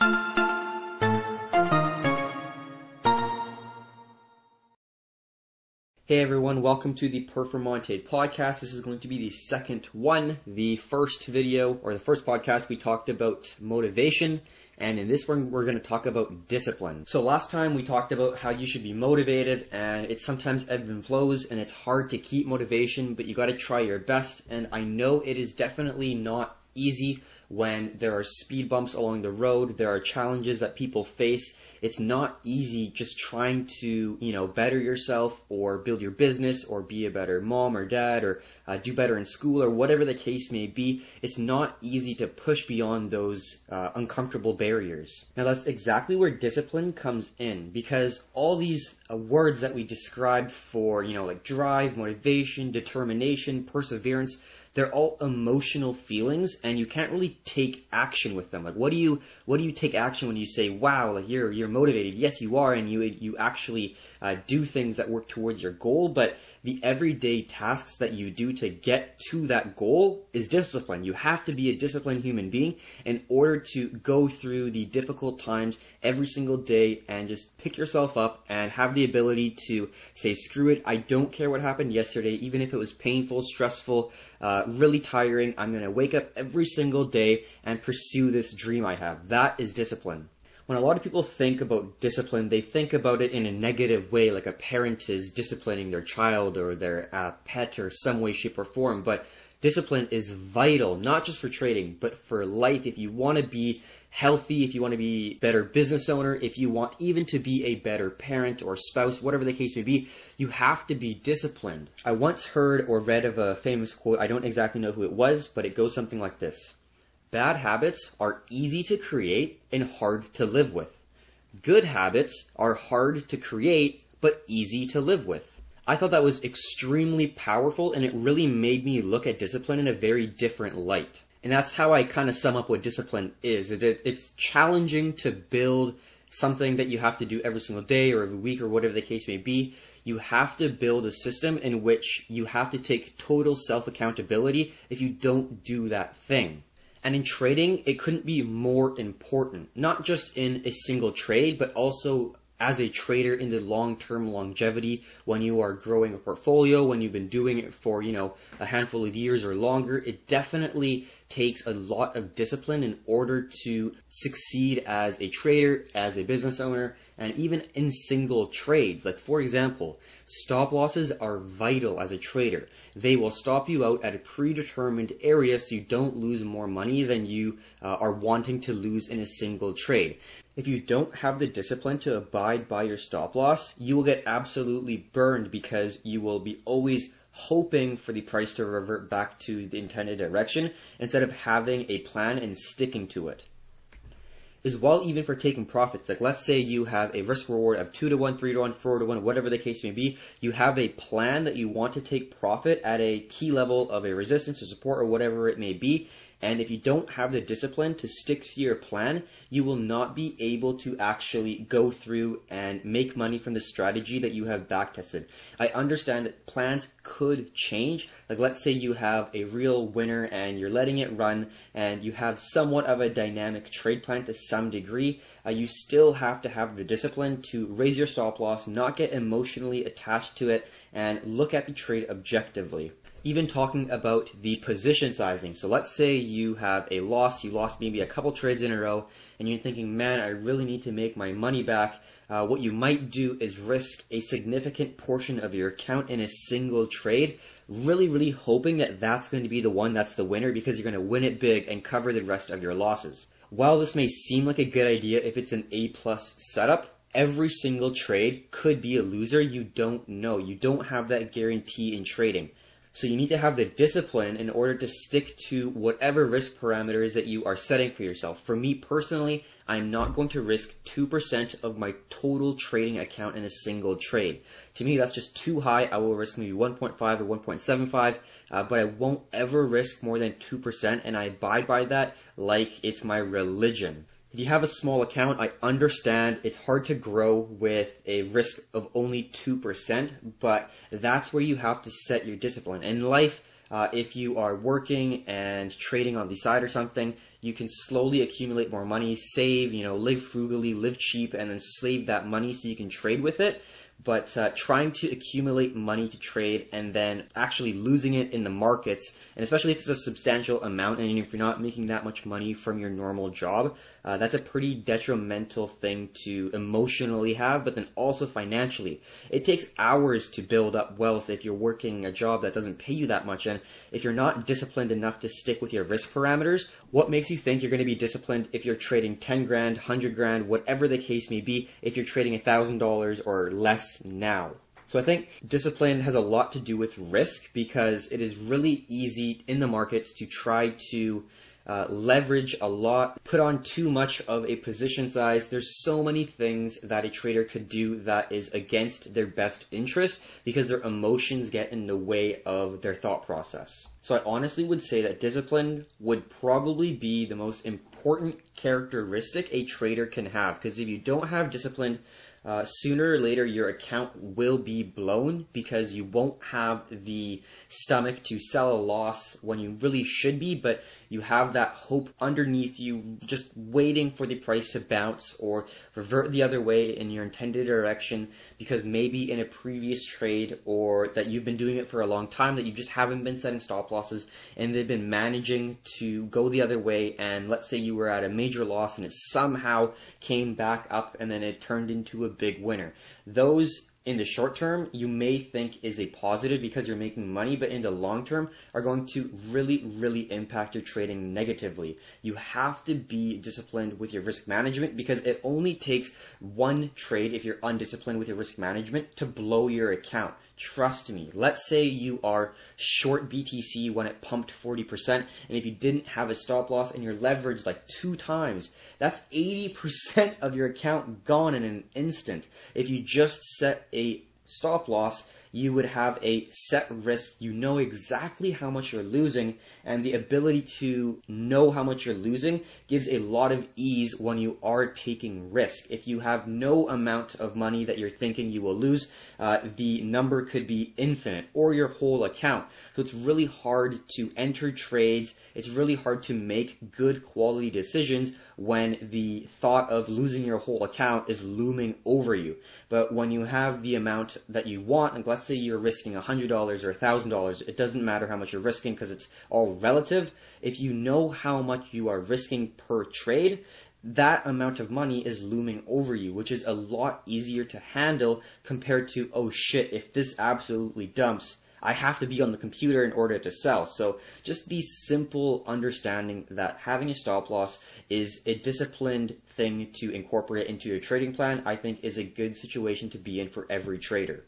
Hey everyone, welcome to the Performante podcast. This is going to be the second one. The first video, or the first podcast, we talked about motivation, and in this one, we're going to talk about discipline. So last time we talked about how you should be motivated, and it sometimes ebbs and flows, and it's hard to keep motivation, but you gotta try your best, and I know it is definitely not easy when there are speed bumps along the road, there are challenges that people face. It's not easy just trying to, you know, better yourself or build your business or be a better mom or dad or uh, do better in school or whatever the case may be. It's not easy to push beyond those uh, uncomfortable barriers. Now that's exactly where discipline comes in because all these uh, words that we described for, you know, like drive, motivation, determination, perseverance, they're all emotional feelings and you can't really take action with them. Like what do you what do you take action when you say, "Wow, like you're you're motivated." Yes, you are and you you actually uh, do things that work towards your goal, but the everyday tasks that you do to get to that goal is discipline. You have to be a disciplined human being in order to go through the difficult times every single day and just pick yourself up and have the ability to say, screw it, I don't care what happened yesterday, even if it was painful, stressful, uh, really tiring, I'm gonna wake up every single day and pursue this dream I have. That is discipline when a lot of people think about discipline, they think about it in a negative way, like a parent is disciplining their child or their uh, pet or some way, shape, or form. But discipline is vital, not just for trading, but for life. If you want to be healthy, if you want to be a better business owner, if you want even to be a better parent or spouse, whatever the case may be, you have to be disciplined. I once heard or read of a famous quote, I don't exactly know who it was, but it goes something like this. Bad habits are easy to create and hard to live with. Good habits are hard to create but easy to live with. I thought that was extremely powerful and it really made me look at discipline in a very different light. And that's how I kind of sum up what discipline is. it's challenging to build something that you have to do every single day or every week or whatever the case may be. You have to build a system in which you have to take total self accountability if you don't do that thing. And in trading, it couldn't be more important, not just in a single trade, but also as a trader in the long-term longevity when you are growing a portfolio, when you've been doing it for, you know, a handful of years or longer, it definitely takes a lot of discipline in order to succeed as a trader, as a business owner, and even in single trades. Like, for example, stop losses are vital as a trader. They will stop you out at a predetermined area so you don't lose more money than you uh, are wanting to lose in a single trade. If you don't have the discipline to abide by your stop loss, you will get absolutely burned because you will be always hoping for the price to revert back to the intended direction instead of having a plan and sticking to it. As well, even for taking profits. Like, let's say you have a risk reward of 2 to 1, 3 to 1, 4 to 1, whatever the case may be. You have a plan that you want to take profit at a key level of a resistance or support or whatever it may be. And if you don't have the discipline to stick to your plan, you will not be able to actually go through and make money from the strategy that you have backtested. I understand that plans could change. Like let's say you have a real winner and you're letting it run and you have somewhat of a dynamic trade plan to some degree. Uh, you still have to have the discipline to raise your stop loss, not get emotionally attached to it, and look at the trade objectively even talking about the position sizing. So let's say you have a loss, you lost maybe a couple trades in a row, and you're thinking, man, I really need to make my money back. Uh, what you might do is risk a significant portion of your account in a single trade, really, really hoping that that's going to be the one that's the winner because you're going to win it big and cover the rest of your losses. While this may seem like a good idea if it's an A plus setup, every single trade could be a loser. You don't know. You don't have that guarantee in trading. So you need to have the discipline in order to stick to whatever risk parameters that you are setting for yourself. For me personally, I'm not going to risk 2% of my total trading account in a single trade. To me, that's just too high. I will risk maybe 1.5 or 1.75, uh, but I won't ever risk more than 2%, and I abide by that like it's my religion. If you have a small account, I understand it's hard to grow with a risk of only 2%, but that's where you have to set your discipline. In life, uh, if you are working and trading on the side or something, you can slowly accumulate more money, save, you know, live frugally, live cheap, and then save that money so you can trade with it but uh, trying to accumulate money to trade and then actually losing it in the markets, and especially if it's a substantial amount, and if you're not making that much money from your normal job, uh, that's a pretty detrimental thing to emotionally have, but then also financially. It takes hours to build up wealth if you're working a job that doesn't pay you that much, and if you're not disciplined enough to stick with your risk parameters, what makes you think you're going to be disciplined if you're trading 10 grand, 100 grand, whatever the case may be, if you're trading $1,000 or less now. So I think discipline has a lot to do with risk because it is really easy in the markets to try to uh, leverage a lot, put on too much of a position size. There's so many things that a trader could do that is against their best interest because their emotions get in the way of their thought process. So I honestly would say that discipline would probably be the most important characteristic a trader can have because if you don't have discipline, uh, sooner or later your account will be blown because you won't have the stomach to sell a loss when you really should be, but you have that hope underneath you just waiting for the price to bounce or revert the other way in your intended direction because maybe in a previous trade or that you've been doing it for a long time that you just haven't been setting stop losses and they've been managing to go the other way and let's say you were at a major loss and it somehow came back up and then it turned into a big winner. Those in the short term you may think is a positive because you're making money, but in the long term are going to really, really impact your trading negatively. You have to be disciplined with your risk management because it only takes one trade if you're undisciplined with your risk management to blow your account. Trust me. Let's say you are short BTC when it pumped 40%, and if you didn't have a stop loss and you're leveraged like two times, that's 80% of your account gone in an instant. If you just set stop loss you would have a set risk. You know exactly how much you're losing, and the ability to know how much you're losing gives a lot of ease when you are taking risk. If you have no amount of money that you're thinking you will lose, uh, the number could be infinite or your whole account. So it's really hard to enter trades. It's really hard to make good quality decisions when the thought of losing your whole account is looming over you. But when you have the amount that you want, and let's say you're risking $100 or $1,000, it doesn't matter how much you're risking because it's all relative. If you know how much you are risking per trade, that amount of money is looming over you, which is a lot easier to handle compared to, oh shit, if this absolutely dumps, I have to be on the computer in order to sell. So just the simple understanding that having a stop loss is a disciplined thing to incorporate into your trading plan, I think is a good situation to be in for every trader.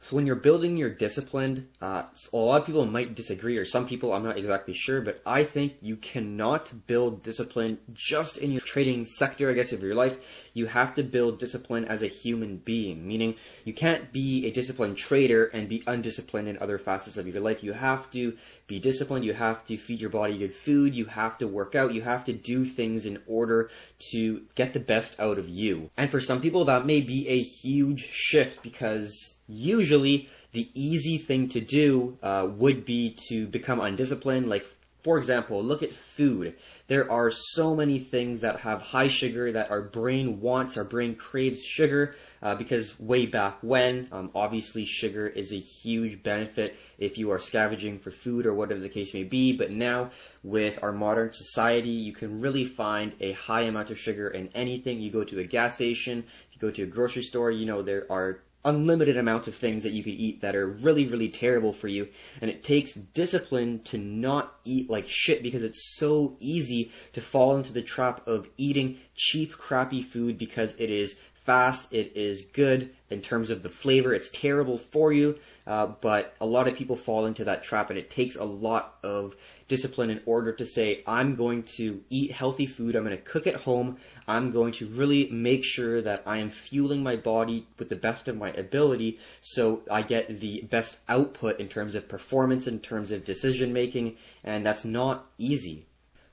So when you're building your discipline, uh, a lot of people might disagree, or some people, I'm not exactly sure, but I think you cannot build discipline just in your trading sector, I guess, of your life. You have to build discipline as a human being, meaning you can't be a disciplined trader and be undisciplined in other facets of your life. You have to be disciplined, you have to feed your body good food, you have to work out, you have to do things in order to get the best out of you. And for some people, that may be a huge shift because usually the easy thing to do uh, would be to become undisciplined. Like, for example, look at food. There are so many things that have high sugar that our brain wants, our brain craves sugar, uh, because way back when, um, obviously sugar is a huge benefit if you are scavenging for food or whatever the case may be. But now, with our modern society, you can really find a high amount of sugar in anything. You go to a gas station, you go to a grocery store, you know, there are unlimited amounts of things that you could eat that are really, really terrible for you. And it takes discipline to not eat like shit because it's so easy to fall into the trap of eating cheap, crappy food because it is fast, it is good in terms of the flavor, it's terrible for you, uh, but a lot of people fall into that trap and it takes a lot of discipline in order to say, I'm going to eat healthy food, I'm going to cook at home, I'm going to really make sure that I am fueling my body with the best of my ability. So I get the best output in terms of performance, in terms of decision making, and that's not easy.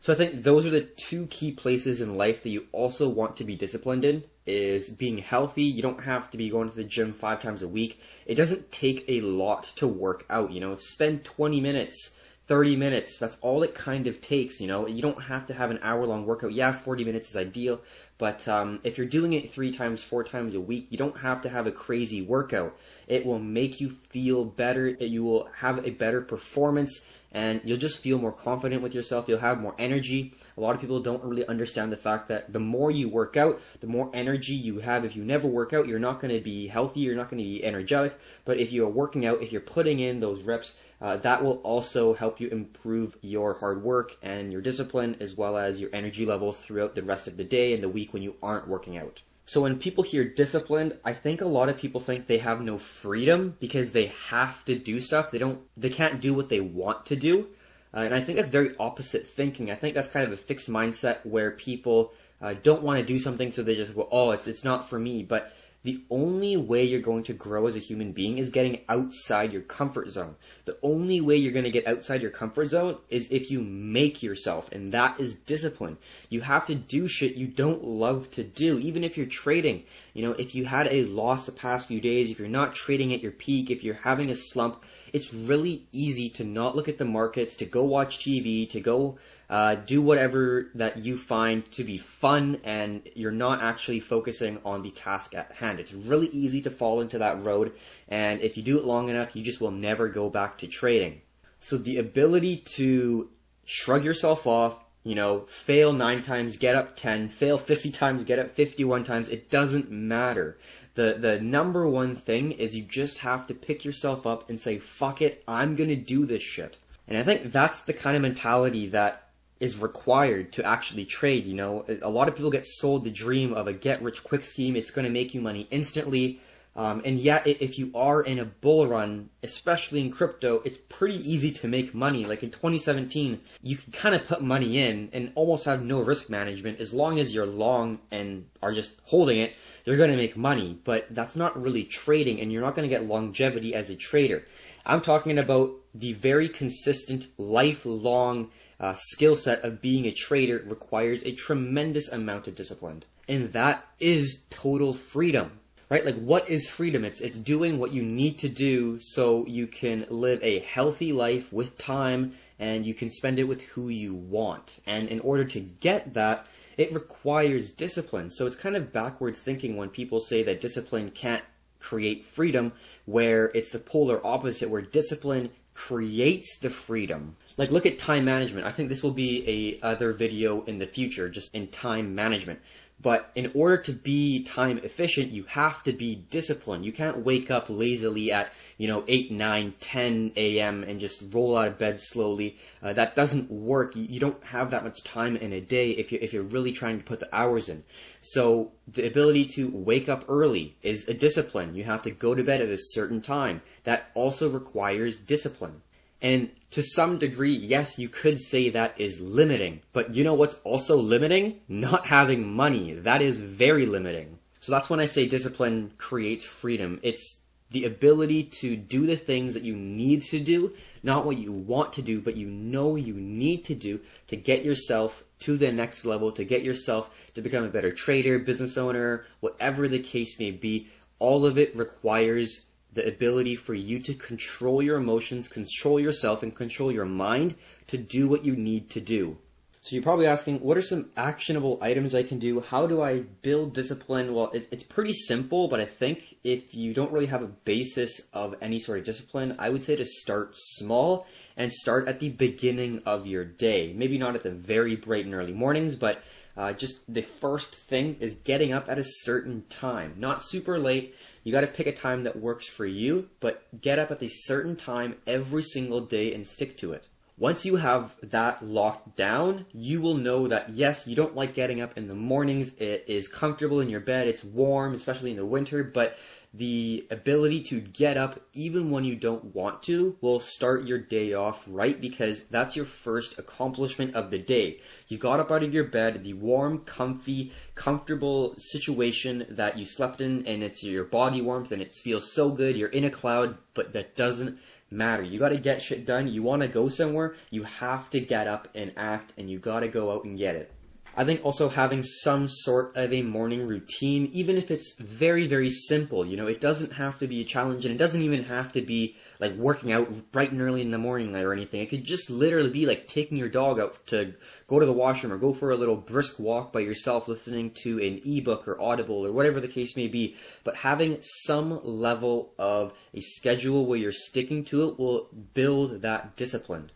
So I think those are the two key places in life that you also want to be disciplined in is being healthy. You don't have to be going to the gym five times a week. It doesn't take a lot to work out, you know, spend 20 minutes 30 minutes. That's all it kind of takes, you know. You don't have to have an hour long workout. Yeah, 40 minutes is ideal, but um, if you're doing it three times, four times a week, you don't have to have a crazy workout. It will make you feel better. You will have a better performance and you'll just feel more confident with yourself. You'll have more energy. A lot of people don't really understand the fact that the more you work out, the more energy you have. If you never work out, you're not going to be healthy. You're not going to be energetic. But if you are working out, if you're putting in those reps, uh, that will also help you improve your hard work and your discipline as well as your energy levels throughout the rest of the day and the week when you aren't working out. So when people hear disciplined, I think a lot of people think they have no freedom because they have to do stuff. They don't, they can't do what they want to do. Uh, and I think that's very opposite thinking. I think that's kind of a fixed mindset where people uh, don't want to do something, so they just go, "Oh, it's it's not for me." But the only way you're going to grow as a human being is getting outside your comfort zone. The only way you're going to get outside your comfort zone is if you make yourself, and that is discipline. You have to do shit you don't love to do, even if you're trading. You know, if you had a loss the past few days, if you're not trading at your peak, if you're having a slump, it's really easy to not look at the markets, to go watch TV, to go uh, do whatever that you find to be fun and you're not actually focusing on the task at hand. It's really easy to fall into that road and if you do it long enough, you just will never go back to trading. So the ability to shrug yourself off, you know, fail nine times, get up 10, fail 50 times, get up 51 times, it doesn't matter. The, the number one thing is you just have to pick yourself up and say, fuck it, I'm gonna do this shit. And I think that's the kind of mentality that is required to actually trade. You know, a lot of people get sold the dream of a get rich quick scheme. It's going to make you money instantly. Um, and yet, if you are in a bull run, especially in crypto, it's pretty easy to make money. Like in 2017, you can kind of put money in and almost have no risk management. As long as you're long and are just holding it, you're going to make money. But that's not really trading, and you're not going to get longevity as a trader. I'm talking about the very consistent, lifelong uh, skill set of being a trader requires a tremendous amount of discipline. And that is total freedom. Right? Like what is freedom? It's it's doing what you need to do so you can live a healthy life with time and you can spend it with who you want. And in order to get that, it requires discipline. So it's kind of backwards thinking when people say that discipline can't create freedom, where it's the polar opposite, where discipline creates the freedom. Like look at time management. I think this will be a other video in the future, just in time management. But in order to be time efficient, you have to be disciplined. You can't wake up lazily at, you know, 8, 9, 10 a.m. and just roll out of bed slowly. Uh, that doesn't work. You, you don't have that much time in a day if, you're, if you're really trying to put the hours in. So the ability to wake up early is a discipline. You have to go to bed at a certain time. That also requires discipline. And to some degree, yes, you could say that is limiting. But you know what's also limiting? Not having money. That is very limiting. So that's when I say discipline creates freedom. It's the ability to do the things that you need to do, not what you want to do, but you know you need to do to get yourself to the next level, to get yourself to become a better trader, business owner, whatever the case may be. All of it requires the ability for you to control your emotions, control yourself, and control your mind to do what you need to do. So you're probably asking, what are some actionable items I can do? How do I build discipline? Well, it, it's pretty simple, but I think if you don't really have a basis of any sort of discipline, I would say to start small and start at the beginning of your day. Maybe not at the very bright and early mornings, but uh, just the first thing is getting up at a certain time, not super late, you got to pick a time that works for you, but get up at a certain time every single day and stick to it. Once you have that locked down, you will know that yes, you don't like getting up in the mornings. It is comfortable in your bed. It's warm, especially in the winter, but the ability to get up even when you don't want to will start your day off right because that's your first accomplishment of the day. You got up out of your bed, the warm, comfy, comfortable situation that you slept in and it's your body warmth and it feels so good. You're in a cloud, but that doesn't matter. You gotta get shit done. You wanna go somewhere, you have to get up and act and you gotta go out and get it. I think also having some sort of a morning routine, even if it's very, very simple, you know, it doesn't have to be a challenge and it doesn't even have to be like working out bright and early in the morning or anything. It could just literally be like taking your dog out to go to the washroom or go for a little brisk walk by yourself, listening to an ebook or audible or whatever the case may be. But having some level of a schedule where you're sticking to it will build that discipline.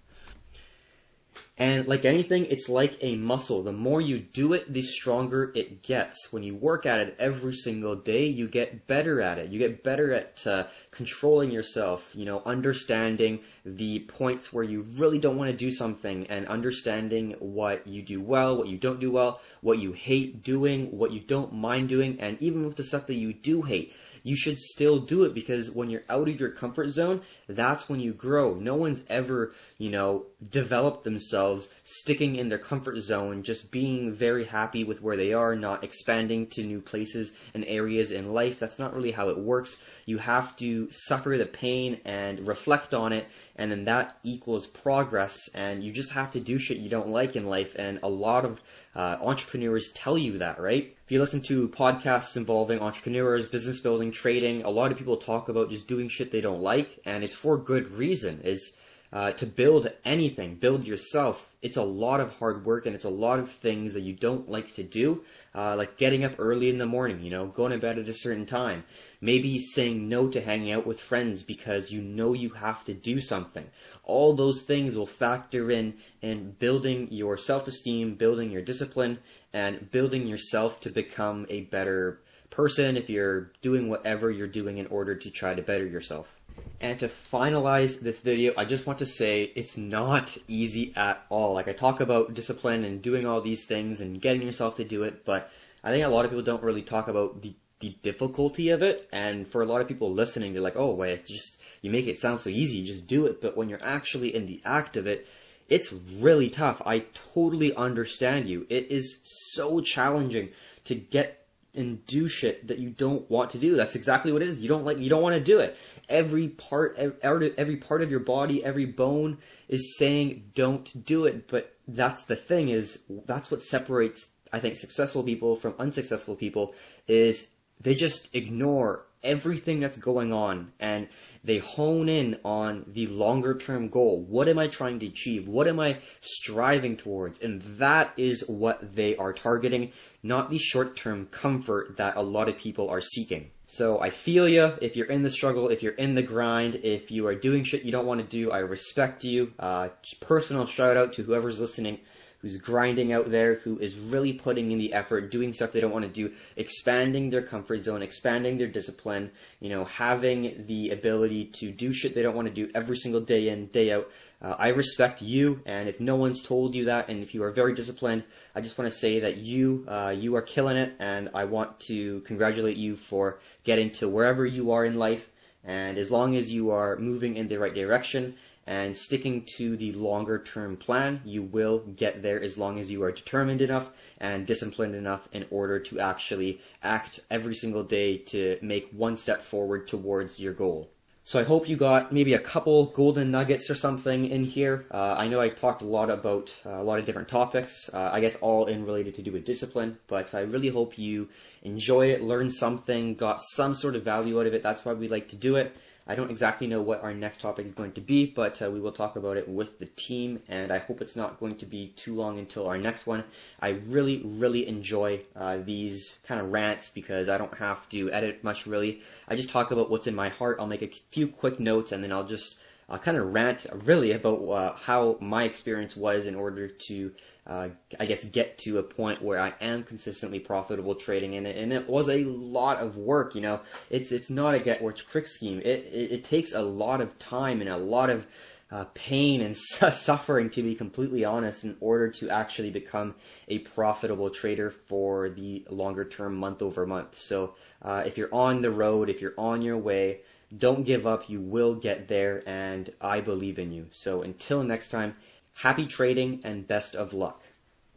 And like anything, it's like a muscle. The more you do it, the stronger it gets. When you work at it every single day, you get better at it. You get better at uh, controlling yourself, you know, understanding the points where you really don't want to do something and understanding what you do well, what you don't do well, what you hate doing, what you don't mind doing, and even with the stuff that you do hate you should still do it because when you're out of your comfort zone, that's when you grow. No one's ever, you know, develop themselves sticking in their comfort zone, just being very happy with where they are, not expanding to new places and areas in life. That's not really how it works. You have to suffer the pain and reflect on it, and then that equals progress, and you just have to do shit you don't like in life, and a lot of uh, entrepreneurs tell you that, right? If you listen to podcasts involving entrepreneurs, business building, trading, a lot of people talk about just doing shit they don't like, and it's for good reason. Is uh, to build anything, build yourself, it's a lot of hard work and it's a lot of things that you don't like to do, uh, like getting up early in the morning, you know, going to bed at a certain time, maybe saying no to hanging out with friends because you know you have to do something. All those things will factor in in building your self-esteem, building your discipline, and building yourself to become a better person if you're doing whatever you're doing in order to try to better yourself. And to finalize this video, I just want to say it's not easy at all. Like I talk about discipline and doing all these things and getting yourself to do it, but I think a lot of people don't really talk about the the difficulty of it. And for a lot of people listening, they're like, "Oh, wait, it's just you make it sound so easy, just do it." But when you're actually in the act of it, it's really tough. I totally understand you. It is so challenging to get and do shit that you don't want to do. That's exactly what it is. You don't like, you don't want to do it. Every part, every part of your body, every bone is saying don't do it. But that's the thing is, that's what separates, I think, successful people from unsuccessful people is they just ignore everything that's going on and they hone in on the longer term goal. What am I trying to achieve? What am I striving towards? And that is what they are targeting, not the short term comfort that a lot of people are seeking. So I feel you. If you're in the struggle, if you're in the grind, if you are doing shit you don't want to do, I respect you. Uh, personal shout out to whoever's listening who's grinding out there, who is really putting in the effort, doing stuff they don't want to do, expanding their comfort zone, expanding their discipline, you know, having the ability to do shit they don't want to do every single day in, day out. Uh, I respect you, and if no one's told you that, and if you are very disciplined, I just want to say that you, uh, you are killing it, and I want to congratulate you for getting to wherever you are in life. And as long as you are moving in the right direction and sticking to the longer term plan, you will get there as long as you are determined enough and disciplined enough in order to actually act every single day to make one step forward towards your goal. So I hope you got maybe a couple golden nuggets or something in here. Uh, I know I talked a lot about uh, a lot of different topics, uh, I guess all in related to do with discipline, but I really hope you enjoy it, learn something, got some sort of value out of it. That's why we like to do it. I don't exactly know what our next topic is going to be, but uh, we will talk about it with the team, and I hope it's not going to be too long until our next one. I really, really enjoy uh, these kind of rants because I don't have to edit much really. I just talk about what's in my heart. I'll make a few quick notes, and then I'll just uh, kind of rant really about uh, how my experience was in order to, uh, I guess, get to a point where I am consistently profitable trading in it. And it was a lot of work, you know. It's it's not a get rich quick scheme. It, it, it takes a lot of time and a lot of uh, pain and suffering, to be completely honest, in order to actually become a profitable trader for the longer term month over month. So, uh, if you're on the road, if you're on your way, don't give up. You will get there, and I believe in you. So until next time, happy trading and best of luck.